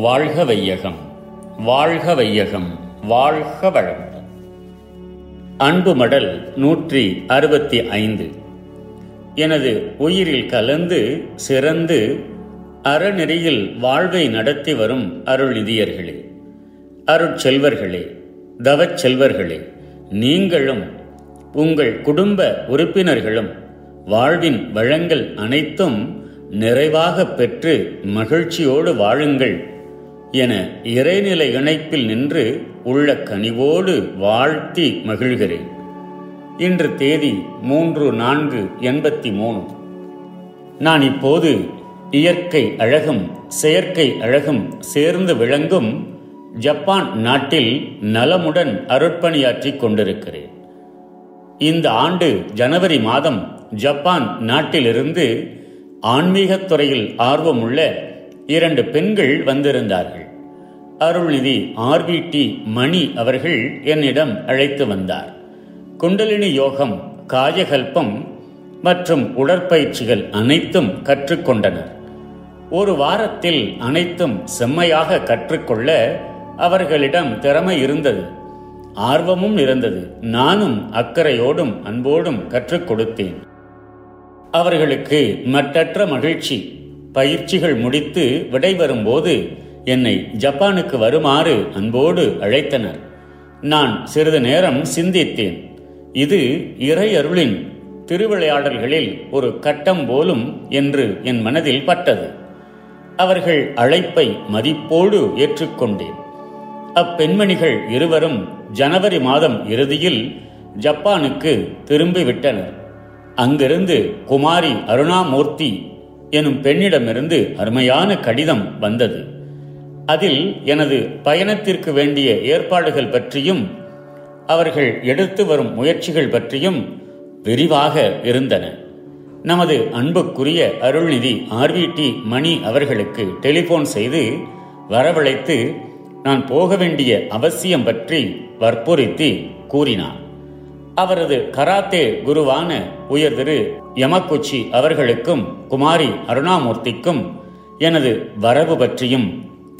வாழ்க வையகம் வாழ்க வையகம் வாழ்க வளம். அன்பு மடல் நூற்றி அறுபத்தி ஐந்து. எனது உயிரில் கலந்து சிறந்து அறநெறியில் வாழ்வை நடத்தி வரும் அருள்நிதியர்களே அருட்செல்வர்களே தவச் செல்வர்களே நீங்களும் உங்கள் குடும்ப உறுப்பினர்களும் வாழ்வின் வளங்கள் அனைத்தும் நிறைவாக பெற்று மகிழ்ச்சியோடு வாழுங்கள். என இறைநிலை இணைப்பில் நின்று உள்ள கனிவோடு வாழ்த்தி மகிழ்கிறேன். இன்று தேதி மூன்று நான்கு எண்பத்தி மூணு. நான் இப்போது இயற்கை அழகும் செயற்கை அழகும் சேர்ந்து விளங்கும் ஜப்பான் நாட்டில் நலமுடன் அருட்பணியாற்றிக் கொண்டிருக்கிறேன். இந்த ஆண்டு ஜனவரி மாதம் ஜப்பான் நாட்டிலிருந்து ஆன்மீகத் துறையில் ஆர்வமுள்ள இரண்டு பெண்கள் வந்திருந்தார்கள். அருள்நிதி ஆர்பிடி மணி அவர்கள் என்னிடம் அழைத்து வந்தார். குண்டலினி யோகம் காயகல்பம் மற்றும் உடற்பயிற்சிகள் அனைத்தும் கற்றுக்கொண்டனர். ஒரு வாரத்தில் அனைத்தும் செம்மையாக கற்றுக்கொள்ள அவர்களிடம் திறமை இருந்தது. ஆர்வமும் இருந்தது நானும் அக்கறையோடும் அன்போடும் கற்றுக் கொடுத்தேன். அவர்களுக்கு மற்றற்ற மகிழ்ச்சி. பயிற்சிகள் முடித்து விடைபெறும்போது என்னை ஜப்பானுக்கு வருமாறு அன்போடு அழைத்தனர். நான் சிறிது நேரம் சிந்தித்தேன். இது இறையருளின் திருவிளையாடல்களில் ஒரு கட்டம் போலும் என்று என் மனதில் பட்டது. அவர்கள் அழைப்பை மதிப்போடு ஏற்றுக்கொண்டேன். அப்பெண்மணிகள் இருவரும் ஜனவரி மாதம் இறுதியில் ஜப்பானுக்கு திரும்பிவிட்டனர். அங்கிருந்து குமாரி அருணாமூர்த்தி எனும் பெண்ணிடமிருந்து அருமையான கடிதம் வந்தது. அதில் எனது பயணத்திற்கு வேண்டிய ஏற்பாடுகள் பற்றியும் அவர்கள் எடுத்து வரும் முயற்சிகள் பற்றியும் விரிவாக இருந்தன. நமது அன்புக்குரிய அருள்நிதி ஆர்விடி மணி அவர்களுக்கு டெலிபோன் செய்து வரவழைத்து நான் போக வேண்டிய அவசியம் பற்றி வற்புறுத்தி கூறினார். அவரது கராத்தே குருவான உயர் திரு யமக்குச்சி அவர்களுக்கும் குமாரி அருணாமூர்த்திக்கும் எனது வரவு பற்றியும்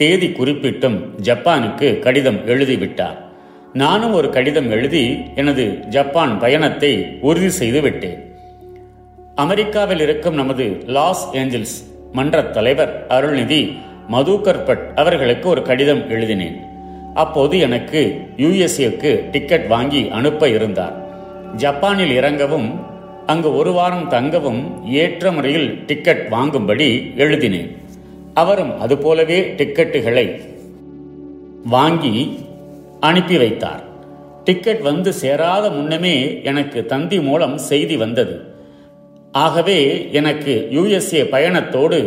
தேதி குறிப்பிட்டும் ஜப்பானுக்கு கடிதம் எழுதிவிட்டார். நானும் ஒரு கடிதம் எழுதி எனது ஜப்பான் பயணத்தை உறுதி செய்து விட்டேன். அமெரிக்காவில் இருக்கும் நமது லாஸ் ஏஞ்சல்ஸ் மன்ற தலைவர் அருள்நிதி மதுகர் பட் அவர்களுக்கு ஒரு கடிதம் எழுதினேன். அப்போது எனக்கு யுஎஸ்ஏக்கு டிக்கெட் வாங்கி அனுப்ப இருந்தார். ஜப்பானில் இறங்கவும் அங்கு ஒரு வாரம் தங்கவும் ஏற்ற முறையில் டிக்கெட் வாங்கும்படி எழுதினேன். அவரும் அதுபோலவே டிக்கெட்டுகளை வாங்கி அனுப்பி வைத்தார். டிக்கெட் வந்து சேராத முன்னமே எனக்கு தந்தி மூலம் செய்தி வந்தது. ஆகவே எனக்கு யுஎஸ்ஏ பயணத்தோடு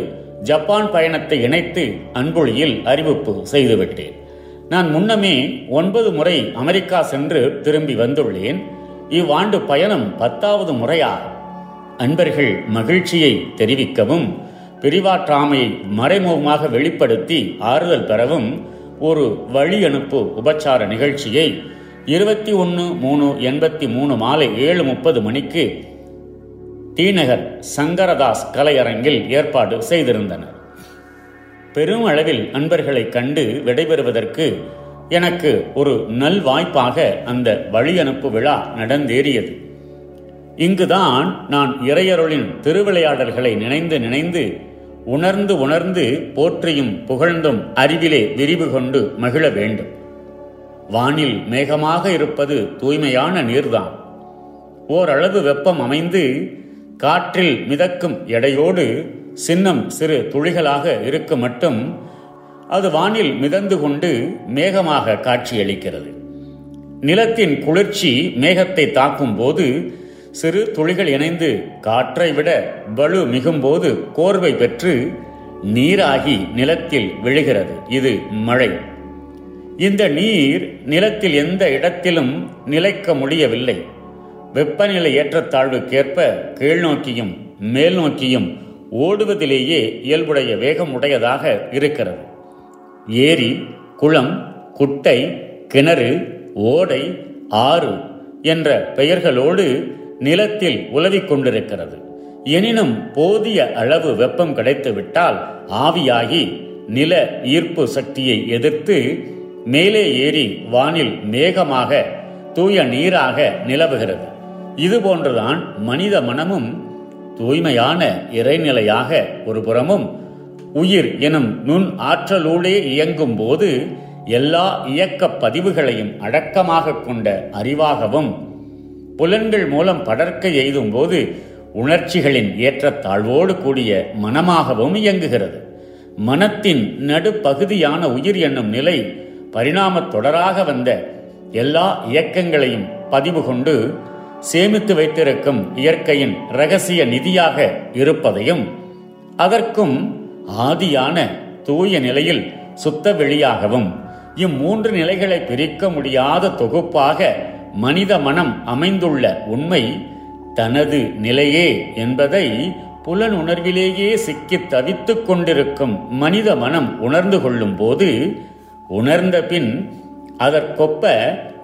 ஜப்பான் பயணத்தை இணைத்து அன்பொழியில் அறிவிப்பு செய்துவிட்டேன். நான் முன்னமே ஒன்பது முறை அமெரிக்கா சென்று திரும்பி வந்துள்ளேன். இவ்வாண்டு பயணம் பத்தாவது முறையாகும் அன்பர்கள் மகிழ்ச்சியை தெரிவிக்கவும் பிரிவாற்றாமையை மறைமுகமாக வெளிப்படுத்தி ஆறுதல் பெறவும் ஒரு வழி அனுப்பு உபச்சார நிகழ்ச்சியை இருபத்தி ஒன்று மூணு எண்பத்தி மூணு மாலை ஏழு முப்பது மணிக்கு தீநகர் சங்கரதாஸ் கலையரங்கில் ஏற்பாடு செய்திருந்தனர். பெரும் அளவில் அன்பர்களை கண்டு விடைபெறுவதற்கு எனக்கு ஒரு நல் வாய்ப்பாக அந்த வழி அனுப்பு விழா நடந்தேறியது. இங்குதான் நான் இறையருளின் திருவிளையாடல்களை நினைந்து நினைந்து உணர்ந்து உணர்ந்து போற்றியும் புகழ்ந்தும் அறிவிலே விரிவு கொண்டு மகிழ வேண்டும். வானில் மேகமாக இருப்பது தூய்மையான நீர்தான். ஓரளவு வெப்பம் அமைந்து காற்றில் மிதக்கும் எடையோடு சின்னம் சிறு துளிகளாக இருக்க மட்டும் அது வானில் மிதந்து கொண்டு மேகமாக காட்சியளிக்கிறது. நிலத்தின் குளிர்ச்சி மேகத்தை தாக்கும் போது சிறு துளிகள் இணைந்து காற்றை விட வலு மிகும்போது கோர்வை பெற்று நீராகி நிலத்தில் விழுகிறது. இது மழை. இந்த நீர் நிலத்தில் எந்த இடத்திலும் நிலைக்க முடியவில்லை. வெப்பநிலை ஏற்றத்தாழ்வுக்கேற்ப கீழ்நோக்கியும் மேல் நோக்கியும் ஓடுவதிலேயே இயல்புடைய வேகம் உடையதாக இருக்கிறது. ஏரி குளம் குட்டை கிணறு ஓடை ஆறு என்ற பெயர்களோடு நிலத்தில் உலவிக் கொண்டிருக்கிறது எனினும் போதிய அளவு வெப்பம் கிடைத்துவிட்டால் ஆவியாகி நில ஈர்ப்பு சக்தியை எதிர்த்து மேலே ஏறி வானில் மேகமாக தூய நீராக நிலவுகிறது. இதுபோன்றுதான் மனித மனமும் தூய்மையான இறைநிலையாக ஒரு புறமும் உயிர் எனும் நுண் ஆற்றலூடே இயங்கும் போது எல்லா இயக்க பதிவுகளையும் அடக்கமாக கொண்ட அறிவாகவும் புலன்கள் மூலம் படர்க்க எய்தும் போது உணர்ச்சிகளின் ஏற்றத்தாழ்வோடு கூடிய மனமாகவும் இயங்குகிறது. மனத்தின் நடுப்பகுதியான உயிர் என்னும் நிலை பரிணாமத் தொடராக வந்த எல்லா இயக்கங்களையும் பதிவு கொண்டு சேமித்து வைத்திருக்கும் இயற்கையின் ரகசிய நிதியாக இருப்பதையும் அதற்கும் ஆதியான தூய நிலையில் சுத்த வெளியாகவும் இம்மூன்று நிலைகளை பிரிக்க முடியாத தொகுப்பாக மனித மனம் அமைந்துள்ள உண்மை தனது நிலையே என்பதை புலன் உணர்விலேயே சிக்கி தவித்துக் கொண்டிருக்கும் மனித மனம் உணர்ந்து கொள்ளும் போது உணர்ந்த பின் அதற்கொப்ப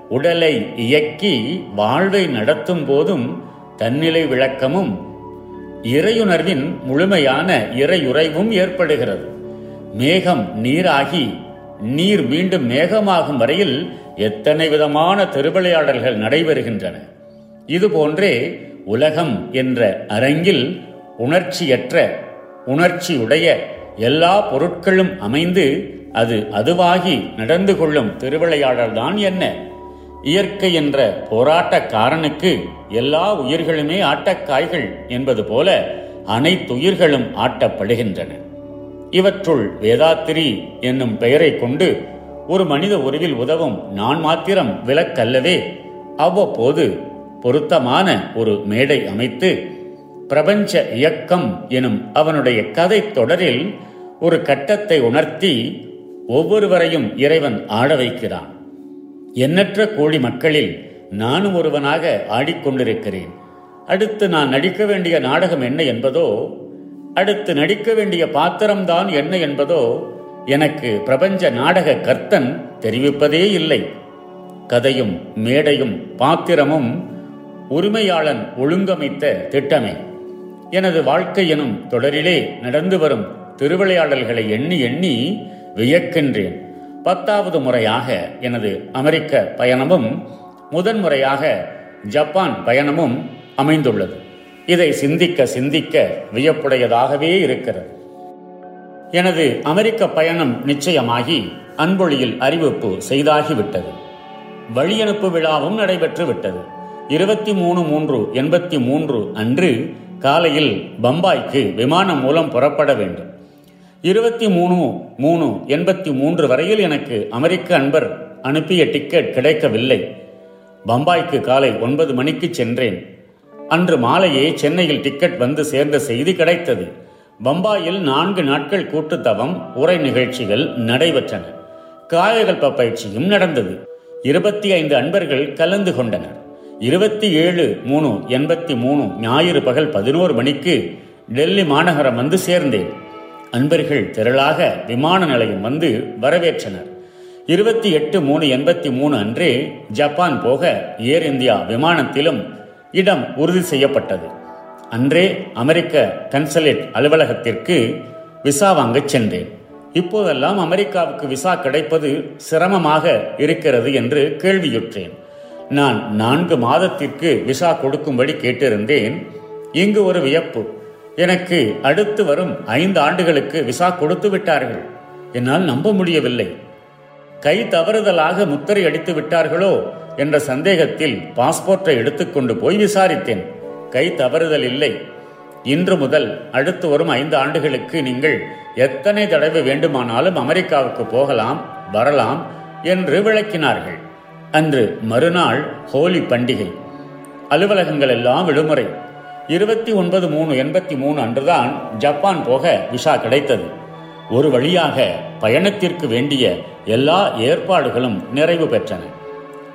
உடலை இயக்கி வாழ்வை நடத்தும் போதும் தன்னிலை விளக்கமும் இறையுணர்வின் முழுமையான இறையுறைவும் ஏற்படுகிறது. மேகம் நீராகி நீர் மீண்டும் மேகமாகும் வரையில் எத்தனை விதமான திருவிளையாடல்கள் நடைபெறுகின்றன. இதுபோன்றே உலகம் என்ற அரங்கில் உணர்ச்சியற்ற உணர்ச்சியுடைய எல்லா பொருட்களும் அமைந்து அது அதுவாகி நடந்து கொள்ளும் திருவிளையாடல்தான் என்ன? இயற்கை என்ற போராட்டக்காரனுக்கு எல்லா உயிர்களுமே ஆட்டக்காய்கள் என்பது போல அனைத்துயிர்களும் ஆட்டப்படுகின்றன. இவற்றுள் வேதாத்திரி என்னும் பெயரை கொண்டு ஒரு மனித உருவில் உதவும் நான் மாத்திரம் விலக்கல்லவே அவ்வப்போது பொருத்தமான ஒரு மேடை அமைத்து பிரபஞ்ச இயக்கம் எனும் அவனுடைய கதை தொடரில் ஒரு கட்டத்தை உணர்த்தி ஒவ்வொருவரையும் இறைவன் ஆட வைக்கிறான். எண்ணற்ற கோழி மக்களில் நானும் ஒருவனாக ஆடிக்கொண்டிருக்கிறேன். அடுத்து நான் நடிக்க வேண்டிய நாடகம் என்ன என்பதோ அடுத்து நடிக்க வேண்டிய பாத்திரம்தான் என்ன என்பதோ எனக்கு பிரபஞ்ச நாடக கர்த்தன் தெரிவிப்பதே இல்லை. கதையும் மேடையும் பாத்திரமும் உரிமையாளன் ஒழுங்கமைத்த திட்டமே. எனது வாழ்க்கை எனும் தொடரிலே நடந்து வரும் திருவிளையாடல்களை எண்ணி எண்ணி வியக்கின்றேன். பத்தாவது முறையாக எனது அமெரிக்க பயணமும் முதன்முறையாக ஜப்பான் பயணமும் அமைந்துள்ளது. இதை சிந்திக்க சிந்திக்க வியப்புடையதாகவே இருக்கிறது. எனது அமெரிக்க பயணம் நிச்சயமாகி அன்பொழியில் அறிவிப்பு செய்தாகிவிட்டது. வழியனுப்பு விழாவும் நடைபெற்று விட்டது இருபத்தி மூணு மூன்று எண்பத்தி மூன்று அன்று காலையில் பம்பாய்க்கு விமானம் மூலம் புறப்பட வேண்டும். இருபத்தி மூணு மூணு எண்பத்தி மூன்று வரையில் எனக்கு அமெரிக்க அன்பர் அனுப்பிய டிக்கெட் கிடைக்கவில்லை. பம்பாய்க்கு காலை ஒன்பது மணிக்கு சென்றேன். அன்று மாலையே சென்னையில் டிக்கெட் வந்து சேர்ந்த செய்தி கிடைத்தது. பம்பாயில் நான்கு நாட்கள் கூட்டுத்தவம் உரை நிகழ்ச்சிகள் நடைபெற்றன. காயகல்ப பயிற்சியும் நடந்தது. இருபத்தி ஐந்து அன்பர்கள் கலந்து கொண்டனர். இருபத்தி ஏழு மூணு எண்பத்தி மூணு ஞாயிறு பகல் பதினோரு மணிக்கு டெல்லி மாநகரம் வந்து சேர்ந்தேன். அன்பர்கள் திரளாக விமான நிலையம் வந்து வரவேற்றனர். இருபத்தி எட்டு மூணு எண்பத்தி மூணு அன்றே ஜப்பான் போக ஏர் இந்தியா விமானத்திலும் இடம் உறுதி செய்யப்பட்டது. அன்றே அமெரிக்க கன்சலேட் அலுவலகத்திற்கு விசா வாங்கச் சென்றேன். இப்போதெல்லாம் அமெரிக்காவுக்கு விசா கிடைப்பது சிரமமாக இருக்கிறது என்று கேள்வியுற்றேன். நான் நான்கு மாதத்திற்கு விசா கொடுக்கும்படி கேட்டிருந்தேன். இங்கு ஒரு வியப்பு. எனக்கு அடுத்து வரும் ஐந்து ஆண்டுகளுக்கு விசா கொடுத்து விட்டார்கள். என்னால் நம்ப முடியவில்லை. கை தவறுதலாக முத்திரை அடித்து விட்டார்களோ என்ற சந்தேகத்தில் பாஸ்போர்ட்டை எடுத்துக்கொண்டு போய் விசாரித்தேன். கை தவறுதல் இல்லை. இன்று முதல் அடுத்து வரும் ஐந்து ஆண்டுகளுக்கு நீங்கள் எத்தனை தடவை வேண்டுமானாலும் அமெரிக்காவுக்கு போகலாம் வரலாம் என்று விளக்கினார்கள். அன்று மறுநாள் ஹோலி பண்டிகை. அலுவலகங்கள் எல்லாம் விடுமுறை. இருபத்தி ஒன்பது மூணு எண்பத்தி மூணு அன்றுதான் ஜப்பான் போக விசா கிடைத்தது. ஒரு வழியாக பயணத்திற்கு வேண்டிய எல்லா ஏற்பாடுகளும் நிறைவு பெற்றன.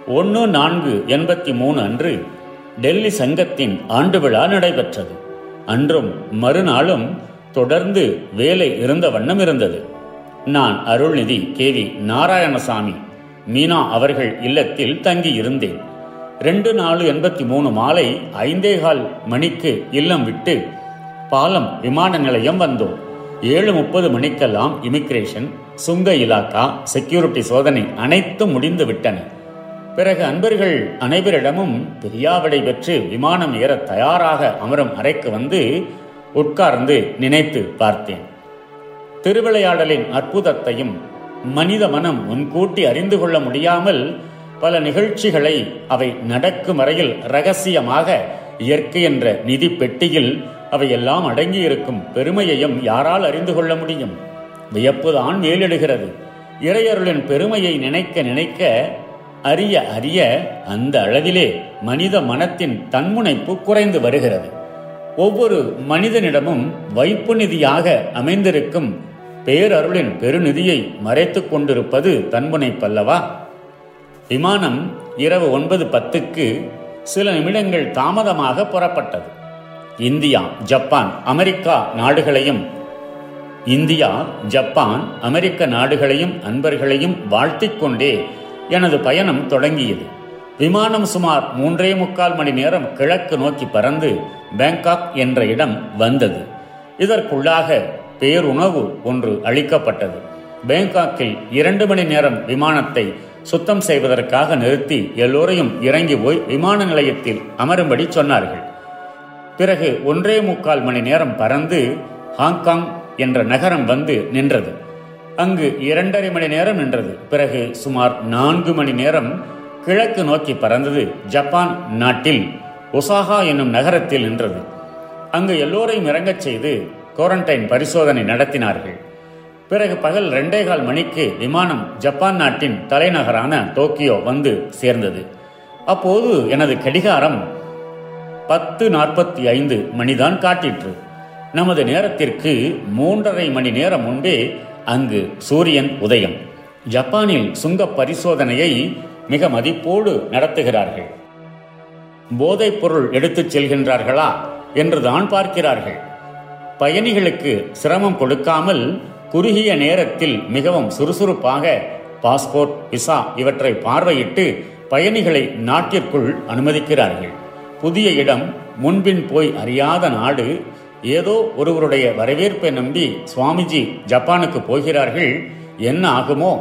ஒன்று நான்கு எண்பத்தி மூணு அன்று டெல்லி சங்கத்தின் ஆண்டு விழா நடைபெற்றது. அன்றும் மறுநாளும் தொடர்ந்து வேலை இருந்த வண்ணம் இருந்தது. நான் அருள்நிதி கேவி நாராயணசாமி மீனா அவர்கள் இல்லத்தில் தங்கி இருந்தேன். ரெண்டு நாலு எண்பத்தி மூணு மாலை ஐந்தே கால் மணிக்கு இல்லம் விட்டு பாலம் விமான நிலையம் வந்தோம். ஏழு முப்பது மணிக்கெல்லாம் இமிகிரேஷன் சுங்க இலாக்கா செக்யூரிட்டி சோதனை அனைத்தும் முடிந்து விட்டன. பிறகு அன்பர்கள் அனைவரிடமும் பெரியாவிடை பெற்று விமானம் ஏற தயாராக அமரும் அறைக்கு வந்து உட்கார்ந்து நினைத்து பார்த்தேன். திருவிளையாடலின் அற்புதத்தையும் மனித மனம் முன்கூட்டி அறிந்து கொள்ள முடியாமல் பல நிகழ்ச்சிகளை அவை நடக்கும் வரையில் ரகசியமாக இயற்கை என்ற நிதி பெட்டியில் அவையெல்லாம் அடங்கியிருக்கும் பெருமையையும் யாரால் அறிந்து கொள்ள முடியும்? வியப்புதான் மேலிடுகிறது இறையருளின் பெருமையை நினைக்க நினைக்க அறிய அறிய அந்த அளவிலே மனித மனத்தின் தன்முனைப்பு குறைந்து வருகிறது. ஒவ்வொரு மனிதனிடமும் வைப்பு நிதியாக அமைந்திருக்கும் பேரருளின் பெருநிதியை மறைத்துக் கொண்டிருப்பது தன்முனைப்பல்லவா விமானம் இரவு ஒன்பது பத்துக்கு சில நிமிடங்கள் தாமதமாக புறப்பட்டது. இந்தியா ஜப்பான் அமெரிக்கா நாடுகளையும் இந்தியா ஜப்பான் அமெரிக்க நாடுகளையும் அன்பர்களையும் வாழ்த்திக் கொண்டே எனது பயணம் தொடங்கியது. விமானம் சுமார் மூன்றே முக்கால் மணி நேரம் கிழக்கு நோக்கி பறந்து பேங்காக் என்ற இடம் வந்தது. இதற்குள்ளாக பேருணவு ஒன்று அளிக்கப்பட்டது. பேங்காக்கில் இரண்டு மணி நேரம் விமானத்தை சுத்தம் செய்வதற்காக நிறுத்தி எல்லோரையும் இறங்கி போய் விமான நிலையத்தில் அமரும்படி சொன்னார்கள். பிறகு ஒன்றே முக்கால் மணி நேரம் பறந்து ஹாங்காங் என்ற நகரம் வந்து நின்றது. அங்கு இரண்டரை மணி நேரம் நின்றது. பிறகு சுமார் நான்கு மணி நேரம் கிழக்கு நோக்கி பறந்தது ஜப்பான் நாட்டில் ஒசாகா என்னும் நகரத்தில் நின்றது. அங்கு எல்லோரையும் இறங்கச் செய்து குவாரண்டைன் பரிசோதனை நடத்தினார்கள். பிறகு பகல் ரெண்டே கால் மணிக்கு விமானம் ஜப்பான் நாட்டின் தலைநகரான டோக்கியோ வந்து சேர்ந்தது. அப்போது எனது கடிகாரம் பத்து நாற்பத்தி ஐந்து மணிதான் காட்டிற்று. நமது நேரத்திற்கு மூன்றரை மணி நேரம் முன்பே அங்கு சூரியன் உதயம். ஜப்பானில் சுங்க பரிசோதனையை மிக மதிப்போடு நடத்துகிறார்கள். போதைப் பொருள் எடுத்துச் செல்கின்றார்களா என்றுதான் பார்க்கிறார்கள். பயணிகளுக்கு சிரமம் கொடுக்காமல் குறுகிய நேரத்தில் மிகவும் சுறுசுறுப்பாக பாஸ்போர்ட் விசா இவற்றை பார்வையிட்டு பயணிகளை நாட்டிற்குள் அனுமதிக்கிறார்கள். புதிய இடம் முன்பின் போய் அறியாத நாடு ஏதோ ஒருவருடைய வரவேற்பை நம்பி சுவாமிஜி ஜப்பானுக்கு போகிறார்கள் என்ன ஆகுமோ?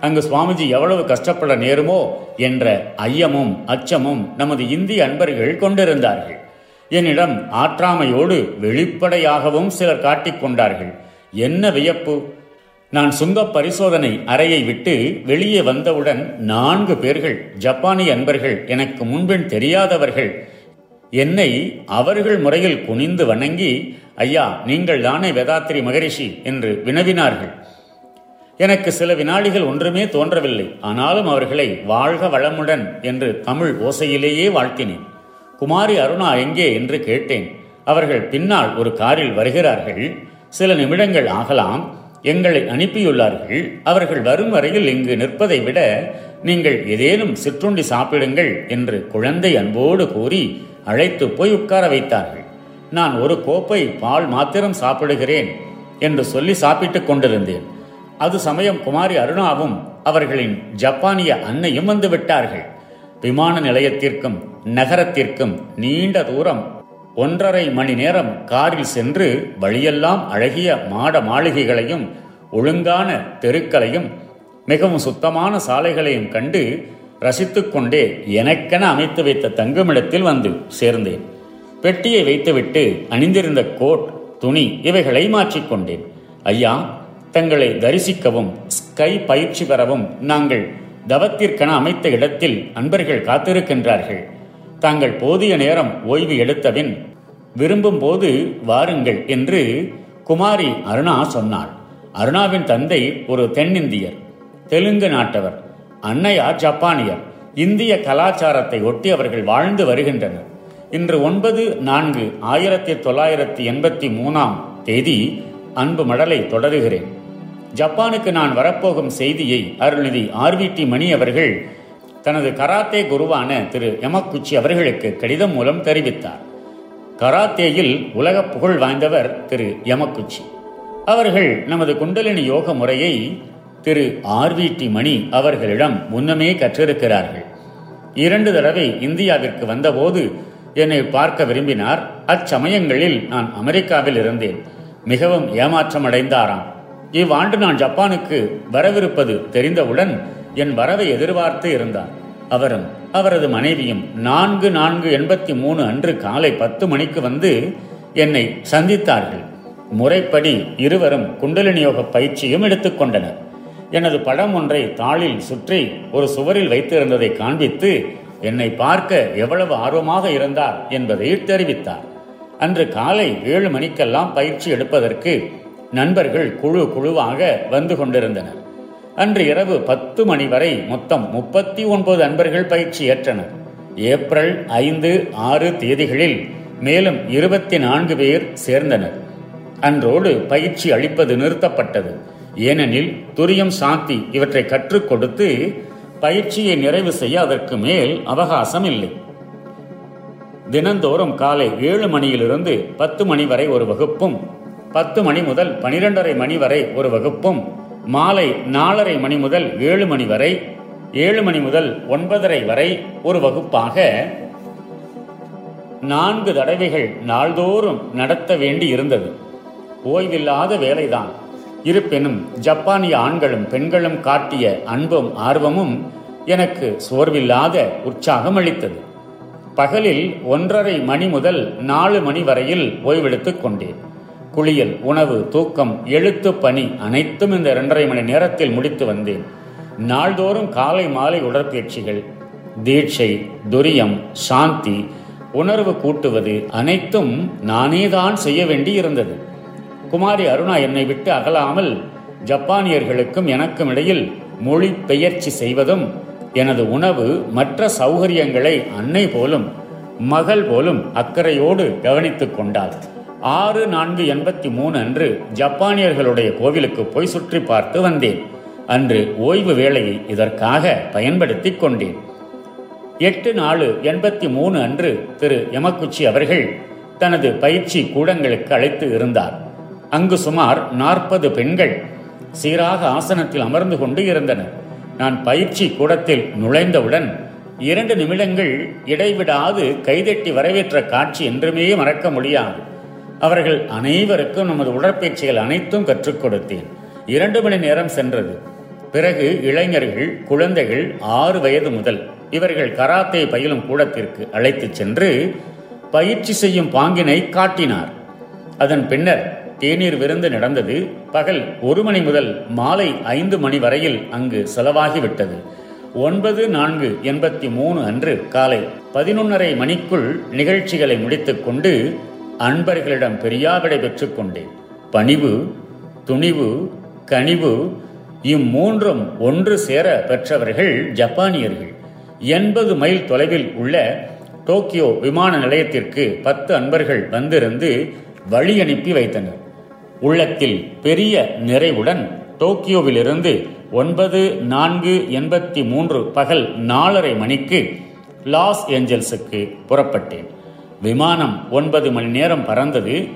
அங்கு சுவாமிஜி எவ்வளவு கஷ்டப்பட நேருமோ? என்ற ஐயமும் அச்சமும் நமது இந்திய அன்பர்கள் கொண்டிருந்தார்கள். என்னிடம் ஆற்றாமையோடு வெளிப்படையாகவும் சிலர் காட்டிக்கொண்டார்கள் என்ன வியப்பு? நான் சுங்க பரிசோதனை அறையை விட்டு வெளியே வந்தவுடன் நான்கு பேர்கள் ஜப்பானிய அன்பர்கள் எனக்கு முன்பின் தெரியாதவர்கள் என்னை அவர்கள் முறையில் குனிந்து வணங்கி ஐயா நீங்கள் தானே வேதாத்திரி மகரிஷி? என்று வினவினார்கள். எனக்கு சில வினாடிகள் ஒன்றுமே தோன்றவில்லை. ஆனாலும் அவர்களை வாழ்க வளமுடன் என்று தமிழ் ஓசையிலேயே வாழ்த்தினேன். குமாரி அருணா எங்கே? என்று கேட்டேன். அவர்கள் பின்னால் ஒரு காரில் வருகிறார்கள். சில நிமிடங்கள் ஆகலாம். எங்களை அனுப்பியுள்ளார்கள். அவர்கள் வரும் வரையில் இங்கு நிற்பதை விட நீங்கள் ஏதேனும் சிற்றுண்டி சாப்பிடுங்கள் என்று குழந்தை அன்போடு கூறி அழைத்து போய் உட்கார வைத்தார்கள். நான் ஒரு கோப்பை பால் மாத்திரம் சாப்பிடுகிறேன் என்று சொல்லி சாப்பிட்டுக் கொண்டிருந்தேன். அது சமயம் குமாரி அருணாவும் அவர்களின் ஜப்பானிய அன்னையும் வந்து விட்டார்கள். விமான நிலையத்திற்கும் நகரத்திற்கும் நீண்ட தூரம் ஒன்றரை மணி நேரம் காரில் சென்று வழியெல்லாம் அழகிய மாட மாளிகைகளையும் ஒழுங்கான தெருக்களையும் மிகவும் சுத்தமான சாலைகளையும் கண்டு ரசித்துக்கொண்டே எனக்கென அமைத்து வைத்த தங்குமிடத்தில் வந்து சேர்ந்தேன். பெட்டியை வைத்துவிட்டு அணிந்திருந்த கோட் துணி இவைகளை மாற்றிக்கொண்டேன் ஐயா தங்களை தரிசிக்கவும் ஸ்கை பயிற்சி பெறவும் நாங்கள் தவத்திற்கென அமைத்த இடத்தில் அன்பர்கள் காத்திருக்கின்றார்கள். தாங்கள் போதிய நேரம் ஓய்வு எடுத்தபின் விரும்பும் போது வாருங்கள் என்று குமாரி அருணா சொன்னாள். அருணாவின் தந்தை ஒரு தென்னிந்தியர் தெலுங்கு நாட்டவர். அன்னையார் ஜப்பானியர். இந்திய கலாச்சாரத்தை ஒட்டி அவர்கள் வாழ்ந்து வருகின்றனர். இன்று ஒன்பது நான்கு ஆயிரத்தி தொள்ளாயிரத்தி எண்பத்தி மூணாம் தேதி அன்பு மடலை தொடருகிறேன். ஜப்பானுக்கு நான் வரப்போகும் செய்தியை அருள்நிதி ஆர்விடி மணி அவர்கள் தனது கராத்தே குருவான திரு யமக்குச்சி அவர்களுக்கு கடிதம் மூலம் தெரிவித்தார். கராத்தேயில் உலக புகழ் வாய்ந்தவர் திரு யமக்குச்சி அவர்கள் நமது குண்டலினி யோக முறையை திரு ஆர்விடி மணி அவர்களிடம் முன்னமே கற்றிருக்கிறார்கள். இரண்டு தடவை இந்தியாவிற்கு வந்தபோது என்னை பார்க்க விரும்பினார். அச்சமயங்களில் நான் அமெரிக்காவில் இருந்தேன். மிகவும் ஏமாற்றம் அடைந்தாராம் இவ்வாண்டு நான் ஜப்பானுக்கு வரவிருப்பது தெரிந்தவுடன் என் வரவை எதிர்பார்த்து இருந்தார். அவரும் அவரது மனைவியும் நான்கு நான்கு எண்பத்தி மூணு அன்று காலை பத்து மணிக்கு வந்து என்னை சந்தித்தார்கள். முறைப்படி இருவரும் குண்டலினியோக பயிற்சியும் எடுத்துக்கொண்டனர் எனது படம் ஒன்றை தாளில் சுற்றி ஒரு சுவரில் வைத்திருந்ததை காண்பித்து என்னை பார்க்க எவ்வளவு ஆர்வமாக இருந்தார் என்பதை தெரிவித்தார். அன்று காலை ஏழு மணிக்கெல்லாம் பயிற்சி எடுப்பதற்கு நண்பர்கள் குழு குழுவாக வந்து கொண்டிருந்தனர். அன்று இரவு பத்து மணி வரை மொத்தம் முப்பத்தி ஒன்பது அன்பர்கள் பயிற்சி ஏற்றனர். ஏப்ரல் ஐந்து ஆறு தேதிகளில் மேலும் இருபத்தி நான்கு பேர் சேர்ந்தனர். அன்றோடு பயிற்சி அளிப்பது நிறுத்தப்பட்டது. ஏனெனில் துரியம் சாந்தி இவற்றை கற்றுக் கொடுத்து பயிற்சியை நிறைவு செய்ய அதற்கு மேல் அவகாசம் இல்லை தினந்தோறும் காலை ஏழு மணியிலிருந்து பத்து மணி வரை ஒரு வகுப்பும் பத்து மணி முதல் பனிரெண்டரை மணி வரை ஒரு வகுப்பும் மாலை நாலரை மணி முதல் ஏழு மணி வரை ஏழு மணி முதல் ஒன்பதரை வரை ஒரு வகுப்பாக நான்கு தடவைகள் நாள்தோறும் நடத்த வேண்டி இருந்தது ஓய்வில்லாத வேலைதான். இருப்பினும் ஜப்பானிய ஆண்களும் பெண்களும் காட்டிய அன்பும் ஆர்வமும் எனக்கு சோர்வில்லாத உற்சாகம் அளித்தது. பகலில் ஒன்றரை மணி முதல் நாலு மணி வரையில் ஓய்வெடுத்துக் கொண்டேன். குளியல் உணவு தூக்கம் எழுத்து பணி அனைத்தும் இந்த இரண்டரை மணி நேரத்தில் முடித்து வந்தேன். நாள்தோறும் காலை மாலை உடற்பயிற்சிகள் தீட்சை துரியம் சாந்தி உணர்வு கூட்டுவது அனைத்தும் நானேதான் செய்ய வேண்டி இருந்தது குமாரி அருணா என்னை விட்டு அகலாமல் ஜப்பானியர்களுக்கும் எனக்கும் இடையில் மொழி பெயர்ச்சி செய்வதும் எனது உணவு மற்ற சௌகரியங்களை அன்னை போலும் மகள் போலும் அக்கறையோடு கவனித்துக் கொண்டாள். ஆறு நான்கு எண்பத்தி மூணு அன்று ஜப்பானியர்களுடைய கோவிலுக்கு போய் சுற்றி பார்த்து வந்தேன். அன்று ஓய்வு வேளையை இதற்காக பயன்படுத்திக் கொண்டேன். எட்டு நாலு எண்பத்தி மூணு அன்று திரு. எமக்குச்சி அவர்கள் தனது பயிற்சி கூடங்களுக்கு அழைத்து இருந்தார். அங்கு சுமார் நாற்பது பெண்கள் சீராக ஆசனத்தில் அமர்ந்து கொண்டு இருந்தனர். நான் பயிற்சி கூடத்தில் நுழைந்தவுடன் இரண்டு நிமிடங்கள் இடைவிடாது கைதட்டி வரவேற்ற காட்சி என்றுமே மறக்க முடியாது. அவர்கள் அனைவருக்கும் நமது உடற்பயிற்சிகள் அனைத்தும் கற்றுக் கொடுத்தேன். இரண்டு மணி நேரம் சென்றது. பிறகு இளைஞர்கள் குழந்தைகள் ஆறு வயது முதல் இவர்கள் கராத்தே பயிலும் கூடத்திற்கு அழைத்துச் சென்று பயிற்சி செய்யும் பாங்கினை காட்டினார். அதன் பின்னர் தேநீர் விருந்து நடந்தது. பகல் ஒரு மணி முதல் மாலை ஐந்து மணி வரையில் அங்கு செலவாகிவிட்டது. ஒன்பது நான்கு எண்பத்தி மூணு அன்று காலை பதினொன்றரை மணிக்குள் நிகழ்ச்சிகளை முடித்துக்கொண்டு அன்பர்களிடம் பெரியாவிடை பெற்றுக்கொண்டேன் பணிவு துணிவு கனிவு இம்மூன்றும் ஒன்று சேர பெற்றவர்கள் ஜப்பானியர்கள். எண்பது மைல் தொலைவில் உள்ள டோக்கியோ விமான நிலையத்திற்கு பத்து அன்பர்கள் வந்திருந்து வழி அனுப்பி வைத்தனர். உள்ளத்தில் பெரிய நிறைவுடன் டோக்கியோவிலிருந்து ஒன்பது நான்கு எண்பத்தி மூன்று பகல் நாலரை மணிக்கு லாஸ் ஏஞ்சல்ஸுக்கு புறப்பட்டேன். விமானம் ஒன்பது மணி நேரம் பறந்தது.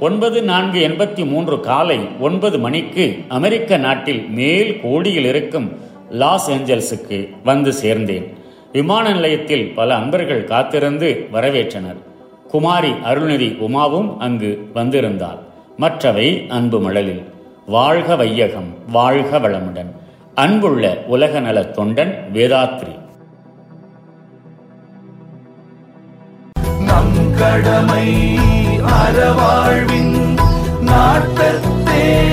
ஒன்பது நான்கு எண்பத்தி மூன்று காலை ஒன்பது மணிக்கு அமெரிக்க நாட்டில் மேல் கோடியில் இருக்கும் லாஸ் ஏஞ்சல்ஸுக்கு வந்து சேர்ந்தேன். விமான நிலையத்தில் பல அன்பர்கள் காத்திருந்து வரவேற்றனர். குமாரி அருள்நிதி உமாவும் அங்கு வந்திருந்தாள். மற்றவை அன்பு மழலில். வாழ்க வையகம் வாழ்க வளமுடன். அன்புள்ள உலக நலத் தொண்டன் வேதாத்ரி. நம் கடமை அறவாழ்வின் நாட்டத்தே.